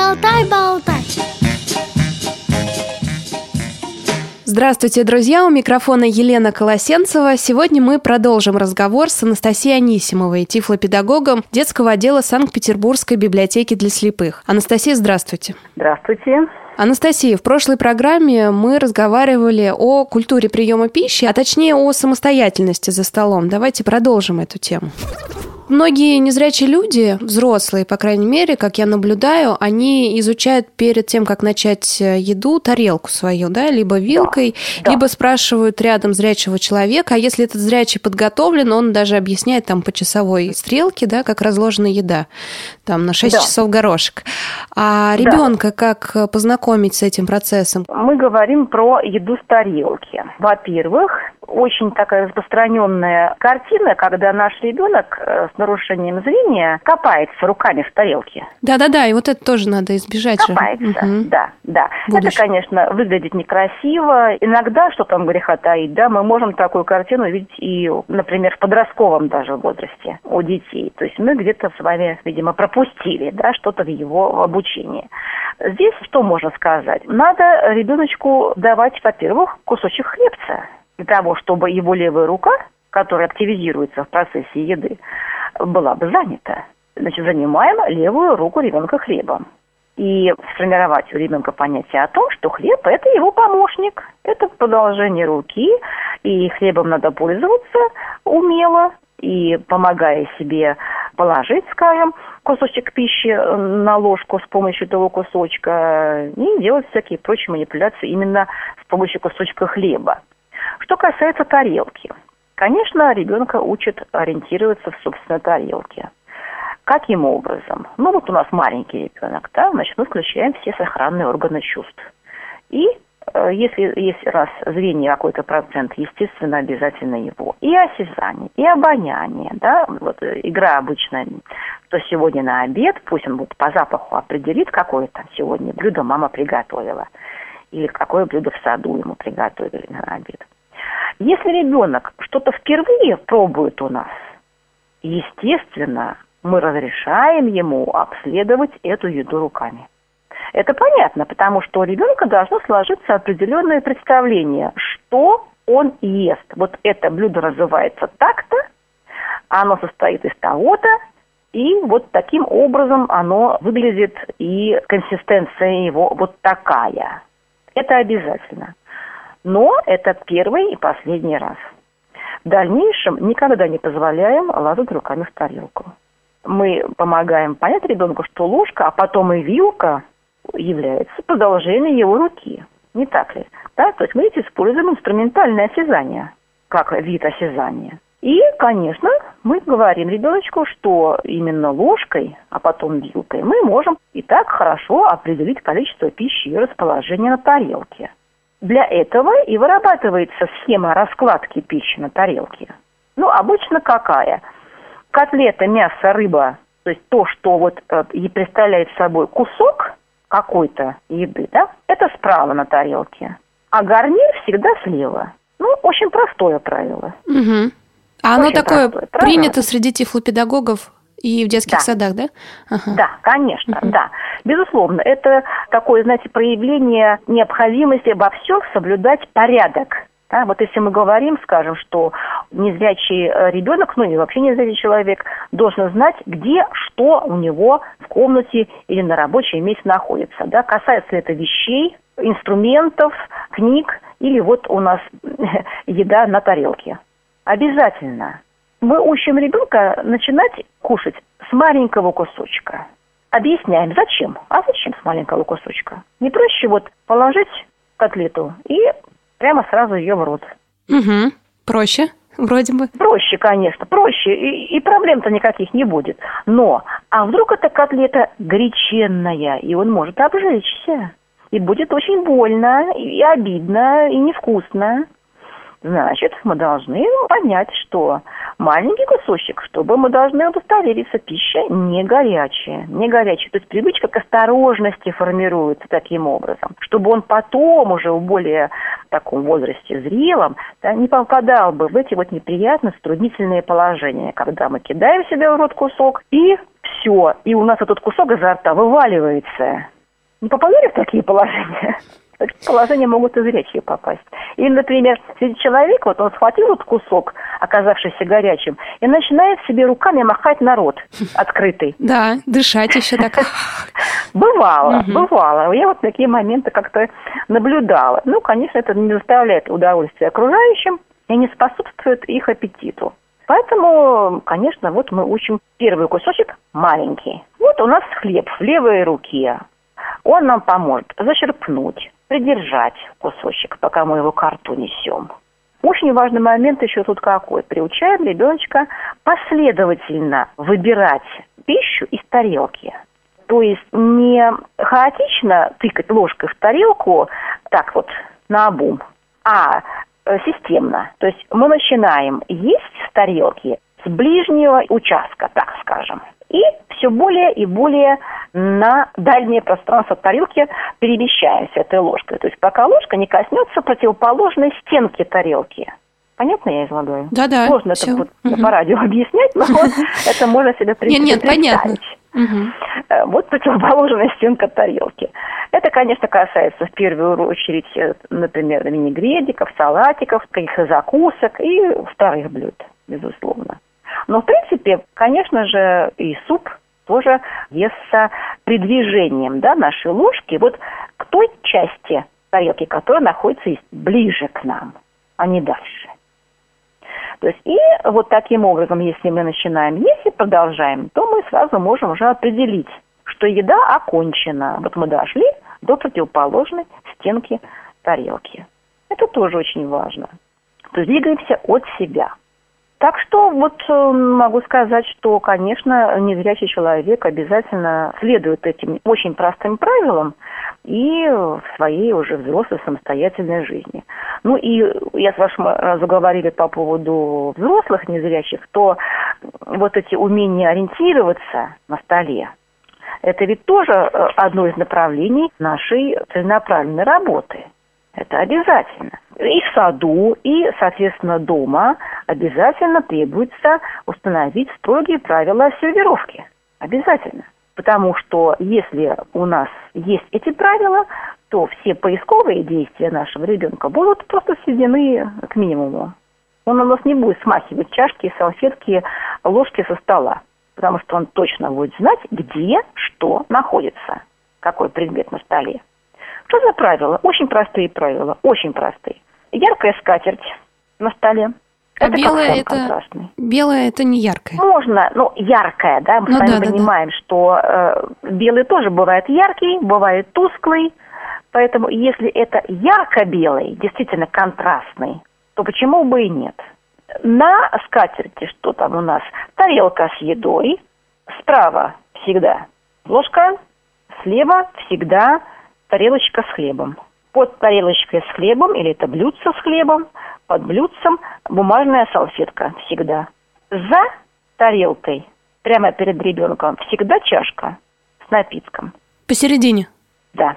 Шалтай-болтай Здравствуйте, друзья! У микрофона Елена Колосенцева. Сегодня мы продолжим разговор с Анастасией Анисимовой, тифлопедагогом детского отдела Санкт-Петербургской библиотеки для слепых. Анастасия, здравствуйте. Здравствуйте. Анастасия, в прошлой программе мы разговаривали о культуре приема пищи, а точнее о самостоятельности за столом. Давайте продолжим эту тему. Многие незрячие люди, взрослые, по крайней мере, как я наблюдаю, они изучают перед тем, как начать э, еду, тарелку свою, да, либо вилкой, да, либо спрашивают рядом зрячего человека, а если этот зрячий подготовлен, он даже объясняет там по часовой стрелке, да, как разложена еда, там на 6 да. часов горошек. А ребенка да. как познакомить с этим процессом? Мы говорим про еду с тарелки. Во-первых, очень такая распространенная картина, когда наш ребенок э, с нарушением зрения копается руками в тарелке. Да-да-да, и вот это тоже надо избежать. Копается, угу. да, да. Будущее. Это, конечно, выглядит некрасиво. Иногда, что там греха таить, да, мы можем такую картину видеть и, например, в подростковом даже возрасте у детей. То есть мы где-то с вами, видимо, пропустили, да, что-то в его обучении. Здесь что можно сказать? Надо ребеночку давать, во-первых, кусочек хлебца для того, чтобы его левая рука, которая активизируется в процессе еды, была бы занята. Значит, занимаем левую руку ребенка хлебом. И сформировать у ребенка понятие о том, что хлеб – это его помощник, это продолжение руки, и хлебом надо пользоваться умело, и помогая себе положить, скажем, кусочек пищи на ложку с помощью этого кусочка и делать всякие прочие манипуляции именно с помощью кусочка хлеба. Что касается тарелки. Конечно, ребенка учат ориентироваться в собственной тарелке. Каким образом? Ну вот у нас маленький ребенок, да, значит, мы включаем все сохранные органы чувств. И э, если есть раз зрение какой-то процент, естественно, обязательно его. И осязание, и обоняние, да, вот э, игра обычная, что сегодня на обед, пусть он вот по запаху определит, какое там сегодня блюдо мама приготовила, или какое блюдо в саду ему приготовили на обед. Если ребенок что-то впервые пробует у нас, естественно, мы разрешаем ему обследовать эту еду руками. Это понятно, потому что у ребенка должно сложиться определенное представление, что он ест. Вот это блюдо называется так-то, оно состоит из того-то, и вот таким образом оно выглядит, и консистенция его вот такая. Это обязательно. Но это первый и последний раз. В дальнейшем никогда не позволяем лазать руками в тарелку. Мы помогаем понять ребенку, что ложка, а потом и вилка является продолжением его руки. Не так ли? Да? То есть мы здесь используем инструментальное осязание как вид осязания. И, конечно, мы говорим ребеночку, что именно ложкой, а потом вилкой мы можем и так хорошо определить количество пищи и расположение на тарелке. Для этого и вырабатывается схема раскладки пищи на тарелке. Ну, обычно какая? Котлета, мясо, рыба, то есть то, что вот э, и представляет собой кусок какой-то еды, да, это справа на тарелке. А гарнир всегда слева. Ну, очень простое правило. Угу. А оно такое принято среди тифлопедагогов и в детских да. садах, да? Ага. Да, конечно, uh да. Безусловно, это такое, знаете, проявление необходимости во всем соблюдать порядок. Да, вот если мы говорим, скажем, что незрячий э, ребенок, ну и вообще незрячий человек, должен знать, где что у него в комнате или на рабочем месте находится. Да, касается ли это вещей, инструментов, книг или вот у нас еда на тарелке. Обязательно мы учим ребенка начинать кушать с маленького кусочка. Объясняем, зачем? А зачем с маленького кусочка? Не проще вот положить котлету и прямо сразу ее в рот. Угу. Проще, вроде бы. Проще, конечно, проще. И, и проблем-то никаких не будет. Но, а вдруг эта котлета греченная, и он может обжечься. И будет очень больно, и обидно, и невкусно значит, мы должны понять, что маленький кусочек, чтобы мы должны удостовериться, пища не горячая, не горячая. То есть привычка к осторожности формируется таким образом, чтобы он потом уже в более таком возрасте зрелом да, не попадал бы в эти вот неприятно струднительные положения, когда мы кидаем себе в рот кусок и все, и у нас этот кусок изо рта вываливается. Не попадали в такие положения? Положения могут и зрячие попасть. Или, например, сидит человек, вот он схватил этот кусок, оказавшийся горячим, и начинает себе руками махать нарот открытый. Да, дышать еще так. Бывало, бывало. Я вот такие моменты как-то наблюдала. Ну, конечно, это не доставляет удовольствия окружающим и не способствует их аппетиту. Поэтому, конечно, вот мы учим первый кусочек маленький. Вот у нас хлеб в левой руке. Он нам поможет зачерпнуть, придержать кусочек, пока мы его карту несем. Очень важный момент еще тут какой. Приучаем ребеночка последовательно выбирать пищу из тарелки. То есть не хаотично тыкать ложкой в тарелку так вот на обум, а э, системно. То есть мы начинаем есть с тарелки с ближнего участка, так скажем. И все более и более на дальнее пространство тарелки перемещаемся этой ложкой. То есть пока ложка не коснется противоположной стенки тарелки. Понятно я излагаю? Да-да. Сложно все. это будет угу. по радио объяснять, но это можно себе представить. Нет, нет, понятно. Угу. Вот противоположная стенка тарелки. Это, конечно, касается в первую очередь, э, например, винегредиков, салатиков, каких-то закусок и вторых блюд, безусловно. Но, в принципе, конечно же, и суп тоже естся при движением да, нашей ложки вот к той части тарелки, которая находится ближе к нам, а не дальше. То есть и вот таким образом, если мы начинаем есть и продолжаем, то мы сразу можем уже определить, что еда окончена. Вот мы дошли до противоположной стенки тарелки. Это тоже очень важно. То есть двигаемся от себя. Так что вот э, могу сказать, что, конечно, незрячий человек обязательно следует этим очень простым правилам и в своей уже взрослой самостоятельной жизни. Ну и я с вашим заговорили по поводу взрослых незрячих, то вот эти умения ориентироваться на столе, это ведь тоже э, одно из направлений нашей целенаправленной работы. Это обязательно и в саду, и, соответственно, дома обязательно требуется установить строгие правила сервировки. Обязательно. Потому что если у нас есть эти правила, то все поисковые действия нашего ребенка будут просто сведены к минимуму. Он у нас не будет смахивать чашки, салфетки, ложки со стола, потому что он точно будет знать, где что находится, какой предмет на столе. Что за правила? Очень простые правила, очень простые яркая скатерть на столе. А это белое это контрастный. белое это не яркое. Можно, ну яркое, да, мы ну, с вами да, понимаем, да, да. что э, белый тоже бывает яркий, бывает тусклый, поэтому если это ярко-белый, действительно контрастный, то почему бы и нет? На скатерти что там у нас? Тарелка с едой, справа всегда ложка, слева всегда тарелочка с хлебом под тарелочкой с хлебом, или это блюдце с хлебом, под блюдцем бумажная салфетка всегда. За тарелкой, прямо перед ребенком, всегда чашка с напитком. Посередине? Да,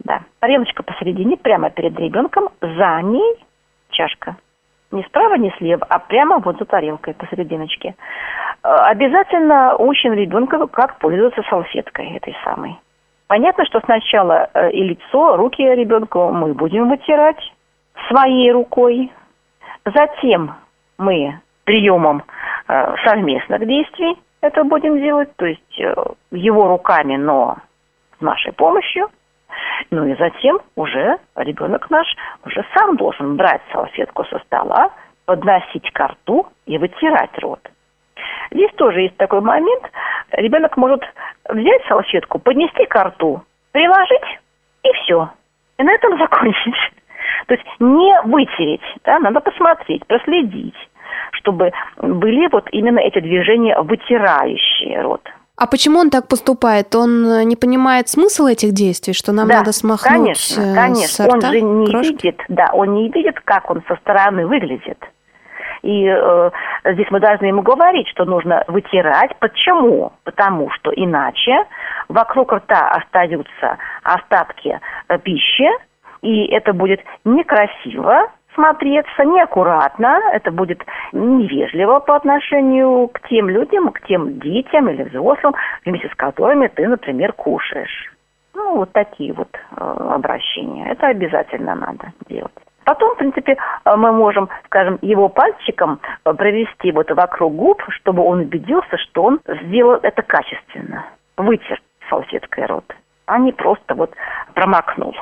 да. Тарелочка посередине, прямо перед ребенком, за ней чашка. Не справа, не слева, а прямо вот за тарелкой посерединочке. Э, обязательно учим ребенка, как пользоваться салфеткой этой самой. Понятно, что сначала э, и лицо, руки ребенка мы будем вытирать своей рукой. Затем мы приемом э, совместных действий это будем делать, то есть э, его руками, но с нашей помощью. Ну и затем уже ребенок наш уже сам должен брать салфетку со стола, подносить к рту и вытирать рот. Здесь тоже есть такой момент. Ребенок может взять салфетку, поднести к рту, приложить и все. И на этом закончить. То есть не вытереть, да, надо посмотреть, проследить, чтобы были вот именно эти движения вытирающие рот. А почему он так поступает? Он не понимает смысл этих действий, что нам да, надо смахнуть конечно, э, конечно. С рта он же не крошки? видит, да, он не видит, как он со стороны выглядит. И э, здесь мы должны ему говорить, что нужно вытирать. Почему? Потому что иначе вокруг рта остаются остатки э, пищи, и это будет некрасиво смотреться неаккуратно, это будет невежливо по отношению к тем людям, к тем детям или взрослым, вместе с которыми ты, например, кушаешь. Ну, вот такие вот э, обращения. Это обязательно надо делать. Потом, в принципе, э, мы можем, скажем, его пальчиком э, провести вот вокруг губ, чтобы он убедился, что он сделал это качественно. Вытер салфеткой рот, а не просто вот промокнул.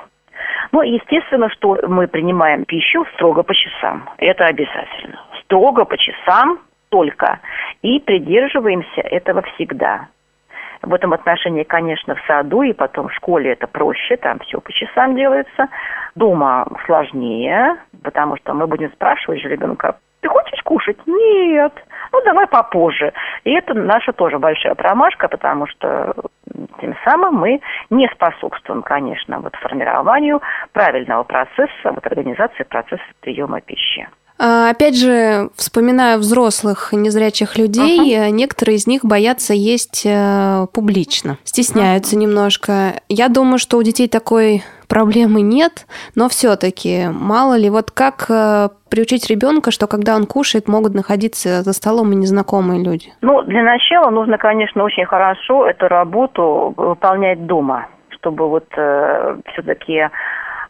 Ну, естественно, что мы принимаем пищу строго по часам. Это обязательно. Строго по часам только. И придерживаемся этого всегда. В этом отношении, конечно, в саду и потом в школе это проще, там все по часам делается. Дома сложнее, потому что мы будем спрашивать же ребенка, ты хочешь кушать? Нет. Ну, давай попозже. И это наша тоже большая промашка, потому что тем самым мы не способствуем, конечно, вот формированию правильного процесса, вот организации процесса приема пищи. А, опять же, вспоминаю взрослых незрячих людей, uh-huh. некоторые из них боятся есть э, публично, стесняются uh-huh. немножко. Я думаю, что у детей такой проблемы нет, но все-таки мало ли, вот как э, приучить ребенка, что когда он кушает, могут находиться за столом и незнакомые люди? Ну, для начала нужно, конечно, очень хорошо эту работу выполнять дома, чтобы вот э, все-таки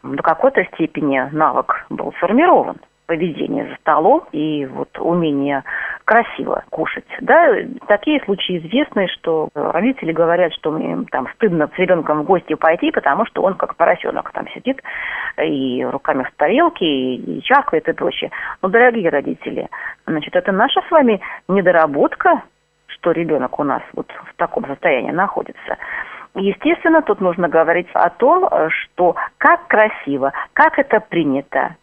до какой-то степени навык был сформирован поведение за столом и вот умение красиво кушать. Да, такие случаи известны, что родители говорят, что им там стыдно с ребенком в гости пойти, потому что он как поросенок там сидит и руками в тарелке, и, чахкает и прочее. Но, дорогие родители, значит, это наша с вами недоработка, что ребенок у нас вот в таком состоянии находится. Естественно, тут нужно говорить о том, что как красиво, как это принято,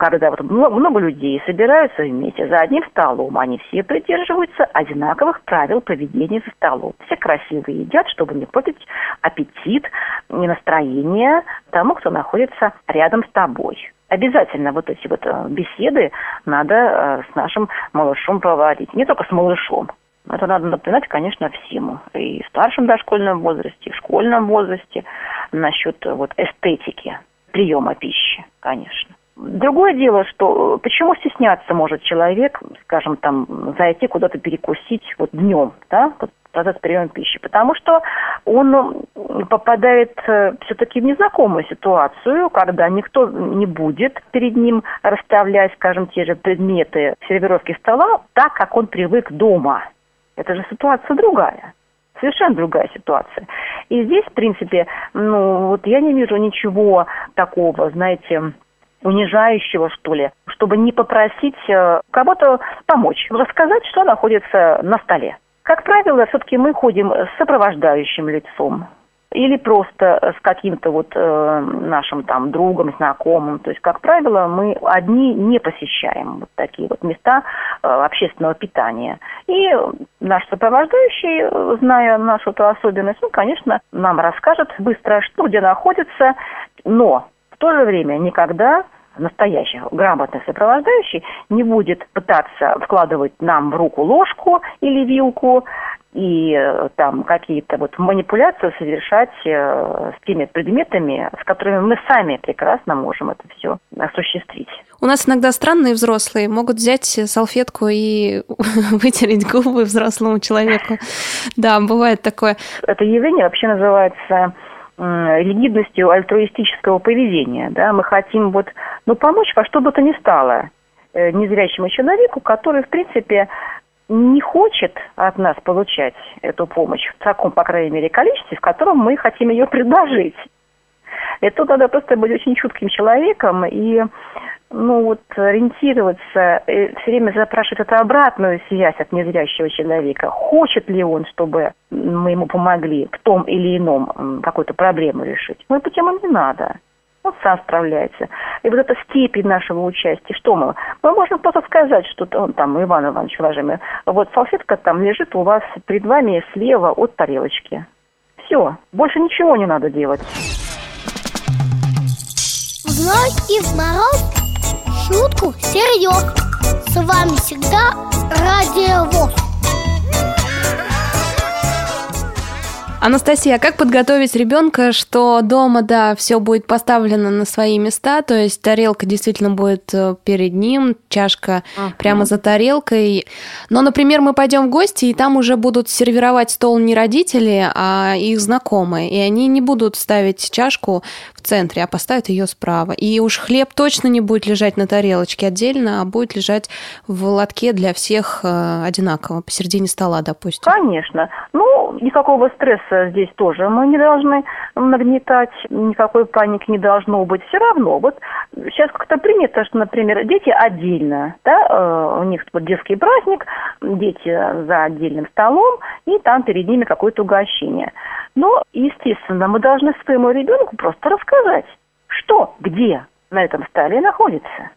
когда вот много, много людей собираются вместе за одним столом, они все придерживаются одинаковых правил поведения за столом. Все красиво едят, чтобы не портить аппетит, не настроение тому, кто находится рядом с тобой. Обязательно вот эти вот э, беседы надо э, с нашим малышом проводить. Не только с малышом. Это надо напоминать, конечно, всем. И в старшем дошкольном возрасте, и в школьном возрасте насчет э, вот эстетики приема пищи, конечно. Другое дело, что почему стесняться может человек, скажем, там, зайти куда-то перекусить вот днем, да, вот процесс приема пищи, потому что он попадает э, все-таки в незнакомую ситуацию, когда никто не будет перед ним расставлять, скажем, те же предметы сервировки стола так, как он привык дома. Это же ситуация другая. Совершенно другая ситуация. И здесь, в принципе, ну, вот я не вижу ничего такого, знаете, унижающего, что ли, чтобы не попросить э, кого-то помочь, рассказать, что находится на столе. Как правило, все-таки мы ходим с сопровождающим лицом или просто с каким-то вот э, нашим там другом, знакомым. То есть, как правило, мы одни не посещаем вот такие вот места э, общественного питания. И наш сопровождающий, зная нашу эту особенность, ну, конечно, нам расскажет быстро, что где находится, но то же время никогда настоящий грамотный сопровождающий не будет пытаться вкладывать нам в руку ложку или вилку и э, там какие-то вот манипуляции совершать э, с теми предметами, с которыми мы сами прекрасно можем это все осуществить. У нас иногда странные взрослые могут взять салфетку и вытереть губы взрослому человеку. Да, бывает такое. Это явление вообще называется ригидностью альтруистического поведения. Да? Мы хотим вот, ну, помочь во что бы то ни стало э, незрячему человеку, который, в принципе, не хочет от нас получать эту помощь в таком, по крайней мере, количестве, в котором мы хотим ее предложить. Тут надо просто быть очень чутким человеком и ну вот ориентироваться, э, все время запрашивать эту обратную связь от незрящего человека. Хочет ли он, чтобы мы ему помогли в том или ином какую-то проблему решить? Мы путем им не надо. Он сам справляется. И вот эта степень нашего участия, что мы? Мы можем просто сказать, что он там, Иван Иванович, уважаемый, вот салфетка там лежит у вас перед вами слева от тарелочки. Все, больше ничего не надо делать. В ночь и в мороз шутку серьез. С вами всегда Радио ВОЗ. Анастасия, а как подготовить ребенка, что дома, да, все будет поставлено на свои места, то есть тарелка действительно будет э, перед ним, чашка uh-huh. прямо за тарелкой. Но, например, мы пойдем в гости, и там уже будут сервировать стол не родители, а их знакомые, и они не будут ставить чашку в центре, а поставят ее справа. И уж хлеб точно не будет лежать на тарелочке отдельно, а будет лежать в лотке для всех э, одинаково, посередине стола, допустим. Конечно. Ну, никакого стресса здесь тоже мы не должны нагнетать, никакой паники не должно быть. Все равно, вот сейчас как-то принято, что, например, дети отдельно, да, э, у них вот детский праздник, дети за отдельным столом, и там перед ними какое-то угощение. Но, естественно, мы должны своему ребенку просто рассказать, что, где на этом столе находится.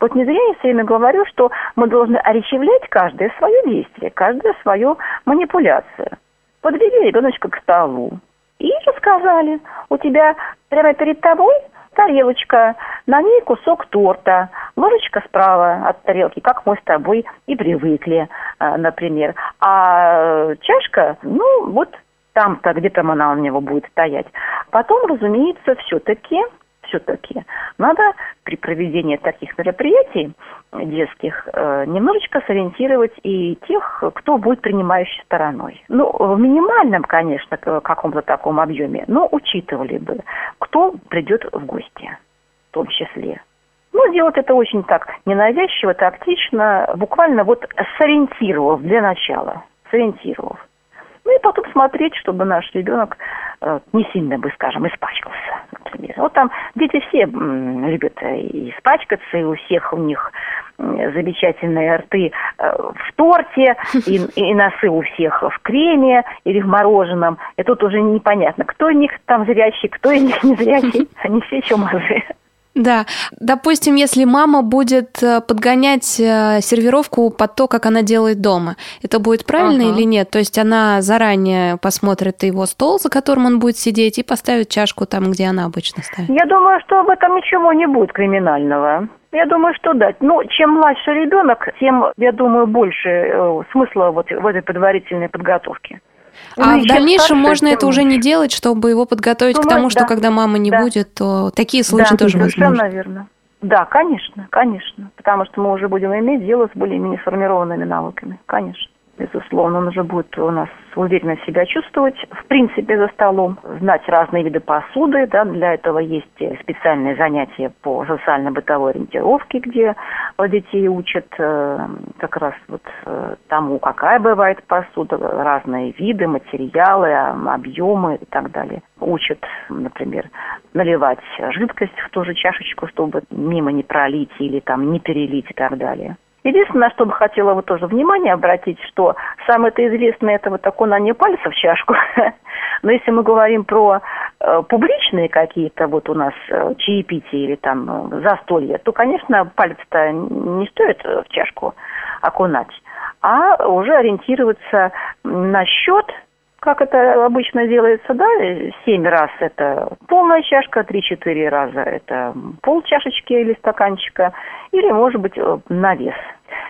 Вот не зря я все время говорю, что мы должны оречевлять каждое свое действие, каждую свою манипуляцию подвели ребеночка к столу и рассказали, у тебя прямо перед тобой тарелочка, на ней кусок торта, ложечка справа от тарелки, как мы с тобой и привыкли, а, например. А чашка, ну, вот там-то, где там она у него будет стоять. Потом, разумеется, все-таки все-таки надо при проведении таких мероприятий детских э, немножечко сориентировать и тех, кто будет принимающей стороной. Ну, в минимальном, конечно, каком-то таком объеме, но учитывали бы, кто придет в гости в том числе. Ну, делать это очень так ненавязчиво, тактично, буквально вот сориентировав для начала, сориентировав. Ну и потом смотреть, чтобы наш ребенок э, не сильно бы, скажем, испачкался, например. Вот там дети все любят испачкаться, и у всех у них замечательные рты э, в торте, и, и носы у всех в креме или в мороженом. И тут уже непонятно, кто из них там зрячий, кто из них не зрячий. Они все чумазые. Да, допустим, если мама будет э, подгонять э, сервировку под то, как она делает дома, это будет правильно ага. или нет? То есть она заранее посмотрит его стол, за которым он будет сидеть, и поставит чашку там, где она обычно ставит. Я думаю, что в этом ничего не будет криминального. Я думаю, что да. Ну, чем младше ребенок, тем, я думаю, больше э, смысла вот в этой предварительной подготовке. А ну, в дальнейшем можно это уже не делать, чтобы его подготовить ну, к тому, что да, когда мама не да. будет, то такие случаи да, тоже возможны. Совершенно верно. Да, конечно, конечно. Потому что мы уже будем иметь дело с более-менее сформированными навыками. Конечно безусловно, он уже будет у нас уверенно себя чувствовать, в принципе, за столом, знать разные виды посуды, да, для этого есть специальные занятия по социально-бытовой ориентировке, где детей учат э, как раз вот э, тому, какая бывает посуда, разные виды, материалы, объемы и так далее. Учат, например, наливать жидкость в ту же чашечку, чтобы мимо не пролить или там не перелить и так далее. Единственное, на что бы хотела вот тоже внимание обратить, что самое-то известное это вот окунание пальца в чашку. Но если мы говорим про э, публичные какие-то вот у нас э, чаепития или там э, застолья, то, конечно, палец-то не стоит в чашку окунать, а уже ориентироваться на счет как это обычно делается, да, семь раз это полная чашка, три-четыре раза это пол чашечки или стаканчика, или, может быть, на вес.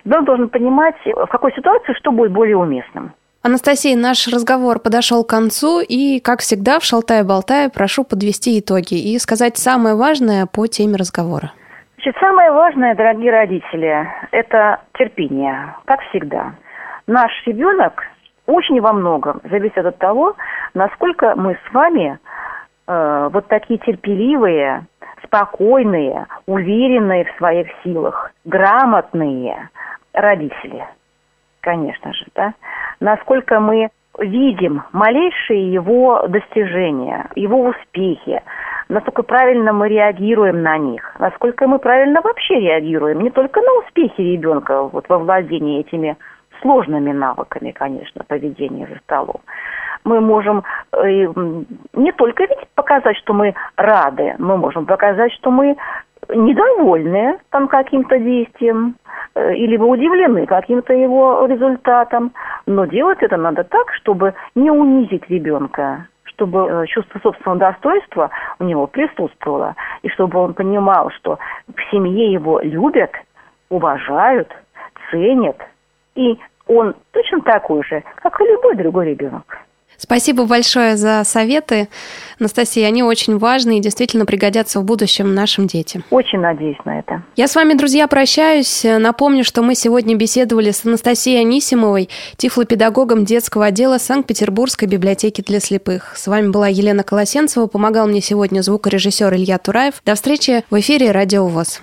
Ребенок должен понимать, в какой ситуации что будет более уместным. Анастасия, наш разговор подошел к концу, и, как всегда, в шалтае-болтае прошу подвести итоги и сказать самое важное по теме разговора. Значит, самое важное, дорогие родители, это терпение, как всегда. Наш ребенок очень во многом зависит от того, насколько мы с вами э, вот такие терпеливые, спокойные, уверенные в своих силах, грамотные родители, конечно же, да, насколько мы видим малейшие его достижения, его успехи, насколько правильно мы реагируем на них, насколько мы правильно вообще реагируем, не только на успехи ребенка вот, во владении этими сложными навыками, конечно, поведения за столом. Мы можем э, не только ведь показать, что мы рады, мы можем показать, что мы недовольны там каким-то действием э, или вы удивлены каким-то его результатом. Но делать это надо так, чтобы не унизить ребенка, чтобы э, чувство собственного достоинства у него присутствовало, и чтобы он понимал, что в семье его любят, уважают, ценят, и он точно такой же, как и любой другой ребенок. Спасибо большое за советы. Анастасия, они очень важны и действительно пригодятся в будущем нашим детям. Очень надеюсь на это. Я с вами, друзья, прощаюсь. Напомню, что мы сегодня беседовали с Анастасией Анисимовой, тифлопедагогом детского отдела Санкт-Петербургской библиотеки для слепых. С вами была Елена Колосенцева. Помогал мне сегодня звукорежиссер Илья Тураев. До встречи в эфире «Радио ВОЗ».